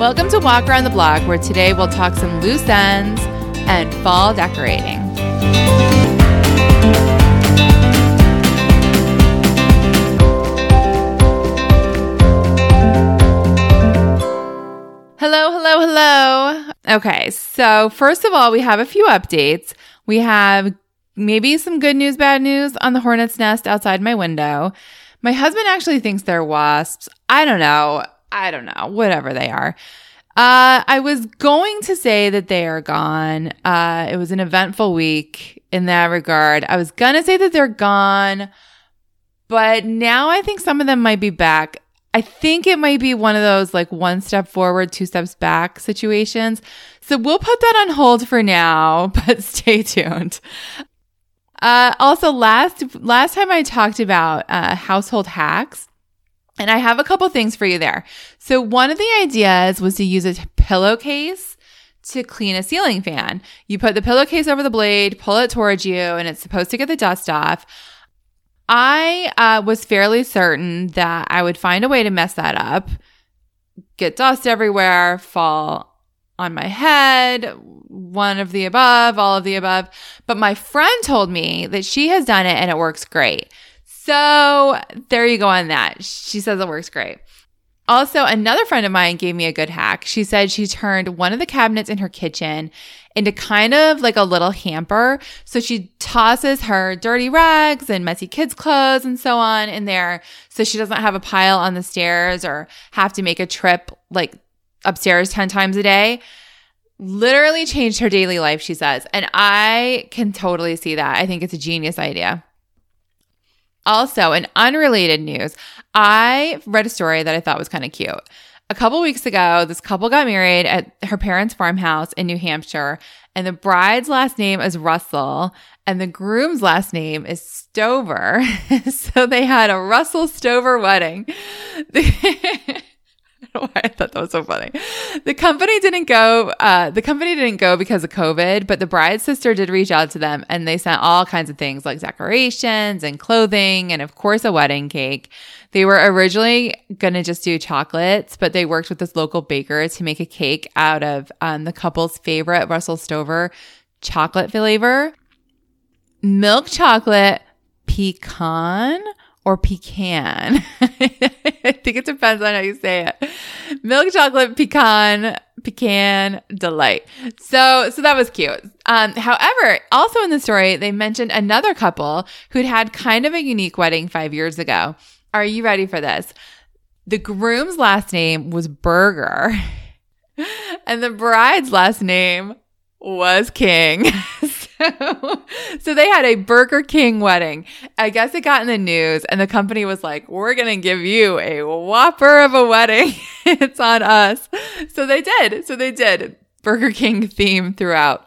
Welcome to Walk Around the Block, where today we'll talk some loose ends and fall decorating. Hello, hello, hello. Okay, so first of all, we have a few updates. We have maybe some good news, bad news on the hornet's nest outside my window. My husband actually thinks they're wasps. I don't know. I don't know. Whatever they are. Uh, I was going to say that they are gone. Uh, it was an eventful week in that regard. I was gonna say that they're gone, but now I think some of them might be back. I think it might be one of those like one step forward, two steps back situations. So we'll put that on hold for now, but stay tuned. Uh, also, last last time I talked about uh, household hacks, and I have a couple things for you there. So one of the ideas was to use a pillowcase to clean a ceiling fan. You put the pillowcase over the blade, pull it towards you, and it's supposed to get the dust off. I uh, was fairly certain that I would find a way to mess that up, get dust everywhere, fall on my head, one of the above, all of the above. But my friend told me that she has done it and it works great. So there you go on that. She says it works great. Also, another friend of mine gave me a good hack. She said she turned one of the cabinets in her kitchen into kind of like a little hamper. So she tosses her dirty rags and messy kids' clothes and so on in there. So she doesn't have a pile on the stairs or have to make a trip like upstairs 10 times a day literally changed her daily life, she says. And I can totally see that. I think it's a genius idea. Also, in unrelated news, I read a story that I thought was kind of cute. A couple weeks ago, this couple got married at her parents' farmhouse in New Hampshire, and the bride's last name is Russell, and the groom's last name is Stover. so they had a Russell Stover wedding. why I thought that was so funny. The company didn't go. Uh, the company didn't go because of COVID, but the bride's sister did reach out to them, and they sent all kinds of things like decorations and clothing, and of course a wedding cake. They were originally gonna just do chocolates, but they worked with this local baker to make a cake out of um, the couple's favorite Russell Stover chocolate flavor, milk chocolate pecan or pecan. I think it depends on how you say it. Milk chocolate pecan pecan delight. So so that was cute. Um, however, also in the story, they mentioned another couple who'd had kind of a unique wedding five years ago. Are you ready for this? The groom's last name was Burger, and the bride's last name was King. so, they had a Burger King wedding. I guess it got in the news and the company was like, we're going to give you a whopper of a wedding. it's on us. So they did. So they did Burger King theme throughout.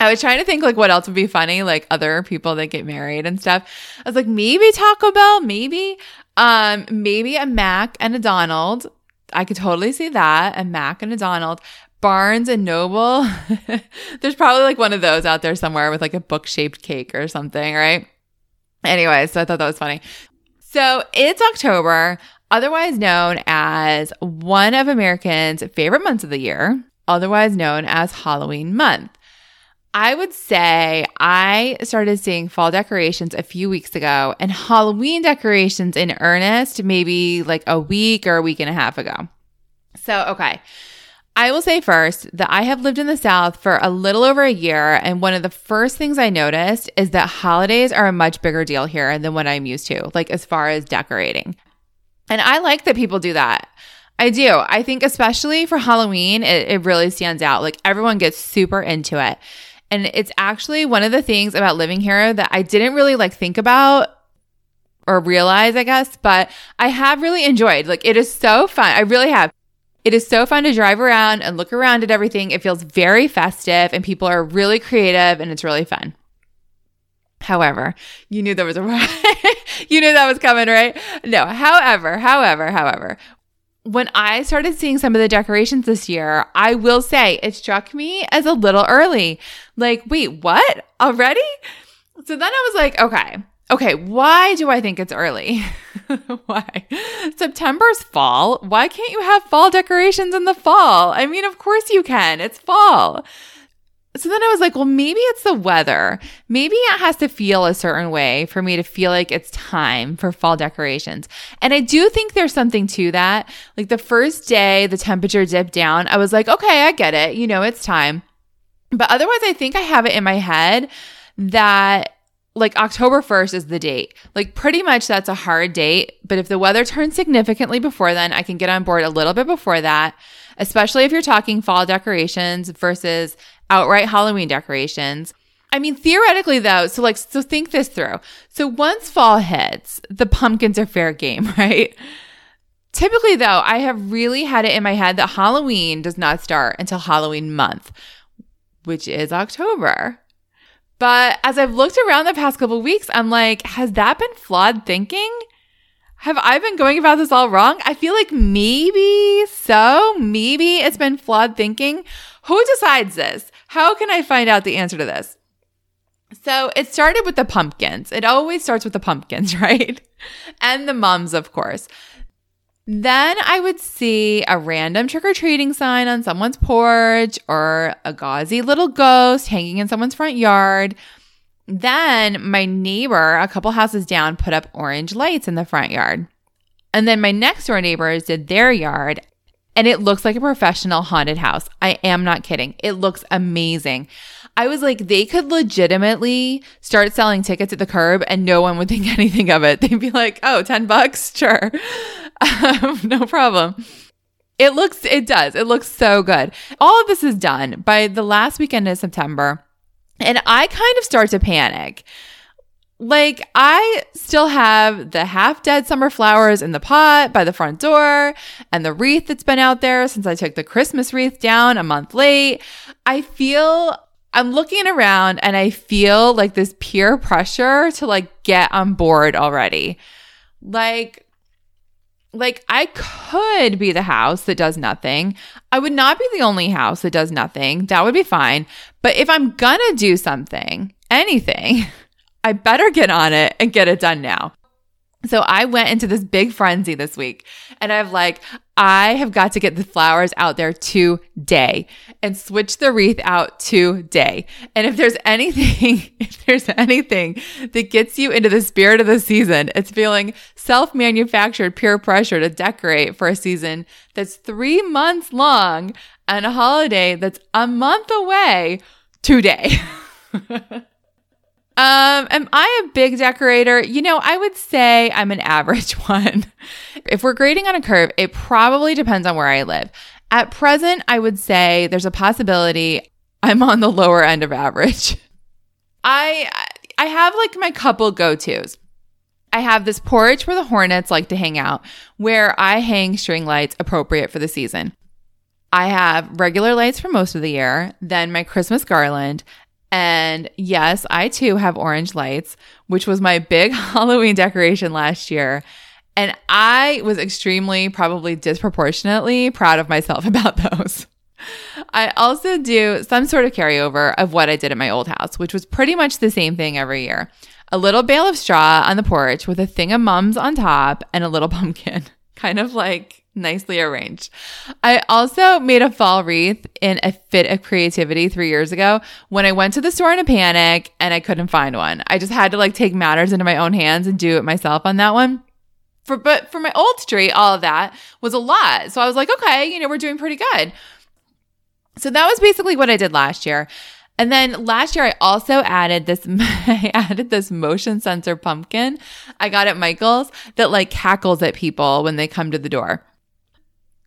I was trying to think like what else would be funny, like other people that get married and stuff. I was like, maybe Taco Bell, maybe, um, maybe a Mac and a Donald. I could totally see that, a Mac and a Donald. Barnes and Noble. There's probably like one of those out there somewhere with like a book shaped cake or something, right? Anyway, so I thought that was funny. So it's October, otherwise known as one of Americans' favorite months of the year, otherwise known as Halloween month. I would say I started seeing fall decorations a few weeks ago and Halloween decorations in earnest maybe like a week or a week and a half ago. So, okay. I will say first that I have lived in the South for a little over a year, and one of the first things I noticed is that holidays are a much bigger deal here than what I'm used to, like as far as decorating. And I like that people do that. I do. I think, especially for Halloween, it, it really stands out. Like everyone gets super into it. And it's actually one of the things about living here that I didn't really like think about or realize, I guess, but I have really enjoyed. Like it is so fun. I really have. It is so fun to drive around and look around at everything. It feels very festive and people are really creative and it's really fun. However, you knew there was a you knew that was coming, right? No, however, however, however, when I started seeing some of the decorations this year, I will say it struck me as a little early. Like, wait, what? Already? So then I was like, okay, Okay, why do I think it's early? why? September's fall. Why can't you have fall decorations in the fall? I mean, of course you can. It's fall. So then I was like, well, maybe it's the weather. Maybe it has to feel a certain way for me to feel like it's time for fall decorations. And I do think there's something to that. Like the first day the temperature dipped down, I was like, okay, I get it. You know, it's time. But otherwise, I think I have it in my head that like October 1st is the date. Like pretty much that's a hard date. But if the weather turns significantly before then, I can get on board a little bit before that, especially if you're talking fall decorations versus outright Halloween decorations. I mean, theoretically though, so like, so think this through. So once fall hits, the pumpkins are fair game, right? Typically though, I have really had it in my head that Halloween does not start until Halloween month, which is October. But as I've looked around the past couple weeks, I'm like, has that been flawed thinking? Have I been going about this all wrong? I feel like maybe so. Maybe it's been flawed thinking. Who decides this? How can I find out the answer to this? So it started with the pumpkins. It always starts with the pumpkins, right? And the mums, of course. Then I would see a random trick or treating sign on someone's porch or a gauzy little ghost hanging in someone's front yard. Then my neighbor, a couple houses down, put up orange lights in the front yard. And then my next door neighbors did their yard and it looks like a professional haunted house. I am not kidding. It looks amazing. I was like, they could legitimately start selling tickets at the curb and no one would think anything of it. They'd be like, oh, 10 bucks? Sure. Um, no problem. It looks, it does. It looks so good. All of this is done by the last weekend of September. And I kind of start to panic. Like, I still have the half dead summer flowers in the pot by the front door and the wreath that's been out there since I took the Christmas wreath down a month late. I feel I'm looking around and I feel like this peer pressure to like get on board already. Like, like I could be the house that does nothing. I would not be the only house that does nothing. That would be fine. But if I'm gonna do something, anything, I better get on it and get it done now. So I went into this big frenzy this week and I've like, I have got to get the flowers out there today and switch the wreath out today. And if there's anything, if there's anything that gets you into the spirit of the season, it's feeling self manufactured peer pressure to decorate for a season that's three months long and a holiday that's a month away today. Um, am I a big decorator? You know, I would say I'm an average one. if we're grading on a curve, it probably depends on where I live. At present, I would say there's a possibility I'm on the lower end of average. I I have like my couple go-tos. I have this porch where the hornets like to hang out, where I hang string lights appropriate for the season. I have regular lights for most of the year, then my Christmas garland, and yes, I too have orange lights, which was my big Halloween decoration last year. And I was extremely, probably disproportionately proud of myself about those. I also do some sort of carryover of what I did at my old house, which was pretty much the same thing every year. A little bale of straw on the porch with a thing of mums on top and a little pumpkin, kind of like nicely arranged. I also made a fall wreath in a fit of creativity three years ago when I went to the store in a panic and I couldn't find one. I just had to like take matters into my own hands and do it myself on that one. For but for my old street, all of that was a lot. So I was like, okay, you know, we're doing pretty good. So that was basically what I did last year. And then last year I also added this I added this motion sensor pumpkin I got at Michael's that like cackles at people when they come to the door.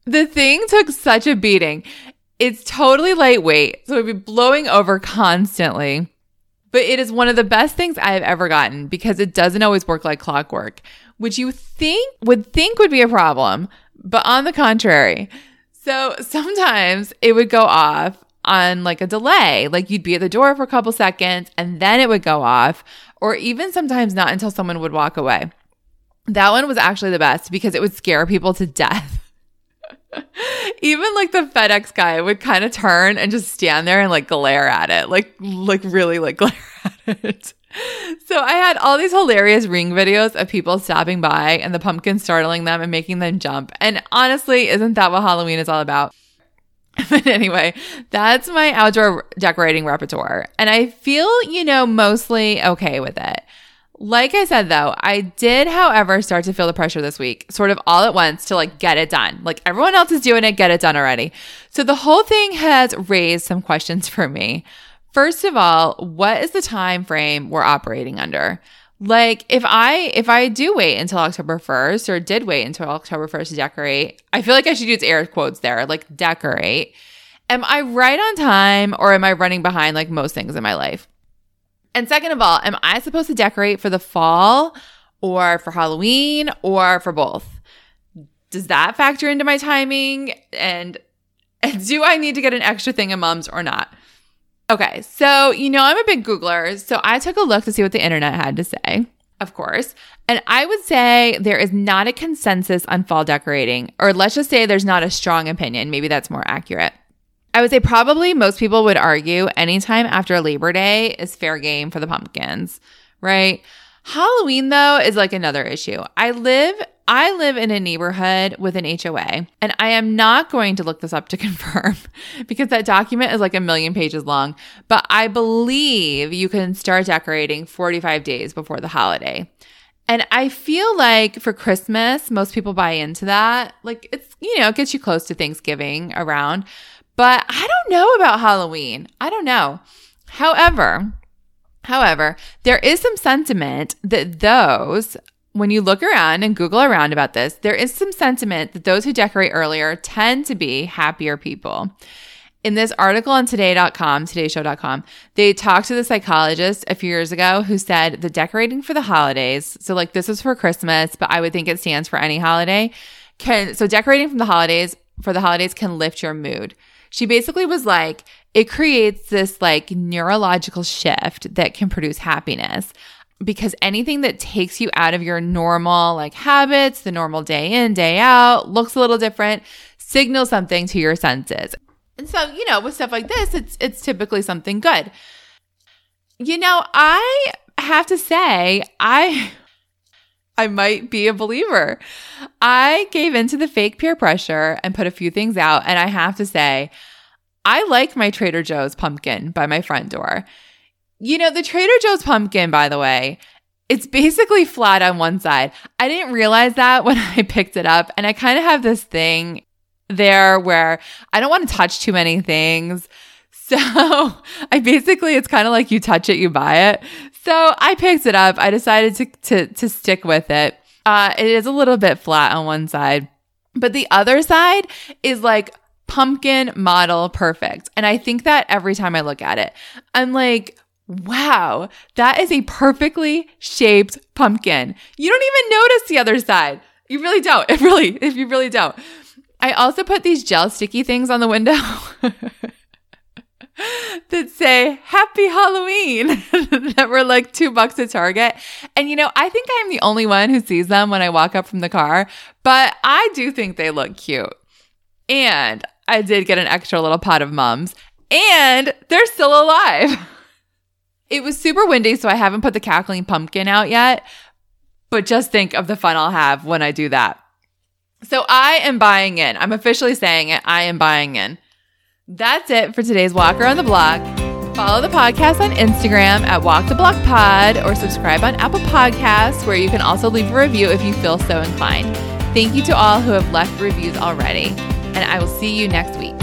The thing took such a beating. It's totally lightweight, so it'd be blowing over constantly. But it is one of the best things I have ever gotten because it doesn't always work like clockwork, which you think would think would be a problem, but on the contrary. So sometimes it would go off on like a delay, like you'd be at the door for a couple seconds and then it would go off, or even sometimes not until someone would walk away. That one was actually the best because it would scare people to death. Even like the FedEx guy would kind of turn and just stand there and like glare at it, like like really like glare at it. So I had all these hilarious ring videos of people stopping by and the pumpkin startling them and making them jump. And honestly, isn't that what Halloween is all about? But anyway, that's my outdoor decorating repertoire. And I feel, you know, mostly okay with it. Like I said though, I did, however, start to feel the pressure this week, sort of all at once to like get it done. Like everyone else is doing it, get it done already. So the whole thing has raised some questions for me. First of all, what is the time frame we're operating under? Like if I if I do wait until October 1st or did wait until October 1st to decorate, I feel like I should use air quotes there, like decorate. Am I right on time or am I running behind like most things in my life? And second of all, am I supposed to decorate for the fall or for Halloween or for both? Does that factor into my timing? And, and do I need to get an extra thing of mums or not? Okay, so you know, I'm a big Googler, so I took a look to see what the internet had to say, of course. And I would say there is not a consensus on fall decorating, or let's just say there's not a strong opinion. Maybe that's more accurate. I would say probably most people would argue anytime after Labor Day is fair game for the pumpkins, right? Halloween though is like another issue. I live I live in a neighborhood with an HOA, and I am not going to look this up to confirm because that document is like a million pages long. But I believe you can start decorating 45 days before the holiday. And I feel like for Christmas, most people buy into that. Like it's, you know, it gets you close to Thanksgiving around. But I don't know about Halloween. I don't know. However, however, there is some sentiment that those when you look around and Google around about this, there is some sentiment that those who decorate earlier tend to be happier people. In this article on today.com, todayshow.com, they talked to the psychologist a few years ago who said the decorating for the holidays, so like this was for Christmas, but I would think it stands for any holiday, can so decorating from the holidays for the holidays can lift your mood. She basically was like, it creates this like neurological shift that can produce happiness because anything that takes you out of your normal like habits, the normal day in, day out, looks a little different, signals something to your senses. And so, you know, with stuff like this, it's it's typically something good. You know, I have to say, I I might be a believer. I gave into the fake peer pressure and put a few things out, and I have to say, I like my Trader Joe's pumpkin by my front door. You know, the Trader Joe's pumpkin, by the way, it's basically flat on one side. I didn't realize that when I picked it up. And I kind of have this thing there where I don't want to touch too many things. So I basically, it's kind of like you touch it, you buy it. So I picked it up. I decided to, to, to stick with it. Uh, it is a little bit flat on one side, but the other side is like pumpkin model perfect. And I think that every time I look at it, I'm like, Wow, that is a perfectly shaped pumpkin. You don't even notice the other side. You really don't. It really, if you really don't. I also put these gel sticky things on the window that say Happy Halloween that were like two bucks at Target. And you know, I think I'm the only one who sees them when I walk up from the car, but I do think they look cute. And I did get an extra little pot of mums, and they're still alive. It was super windy, so I haven't put the cackling pumpkin out yet. But just think of the fun I'll have when I do that. So I am buying in. I'm officially saying it. I am buying in. That's it for today's Walk Around the Block. Follow the podcast on Instagram at Walk the Block Pod or subscribe on Apple Podcasts, where you can also leave a review if you feel so inclined. Thank you to all who have left reviews already, and I will see you next week.